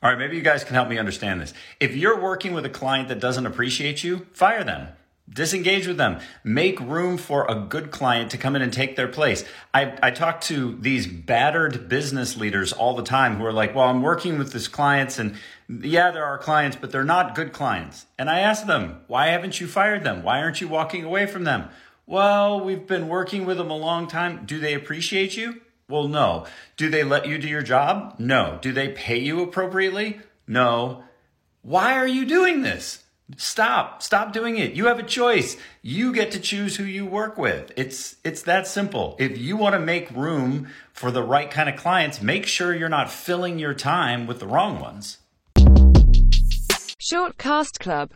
All right, maybe you guys can help me understand this. If you're working with a client that doesn't appreciate you, fire them. Disengage with them. Make room for a good client to come in and take their place. I, I talk to these battered business leaders all the time who are like, well, I'm working with these clients and yeah, there are clients, but they're not good clients. And I ask them, why haven't you fired them? Why aren't you walking away from them? Well, we've been working with them a long time. Do they appreciate you? Well, no. Do they let you do your job? No. Do they pay you appropriately? No. Why are you doing this? Stop. Stop doing it. You have a choice. You get to choose who you work with. It's it's that simple. If you want to make room for the right kind of clients, make sure you're not filling your time with the wrong ones. Shortcast Club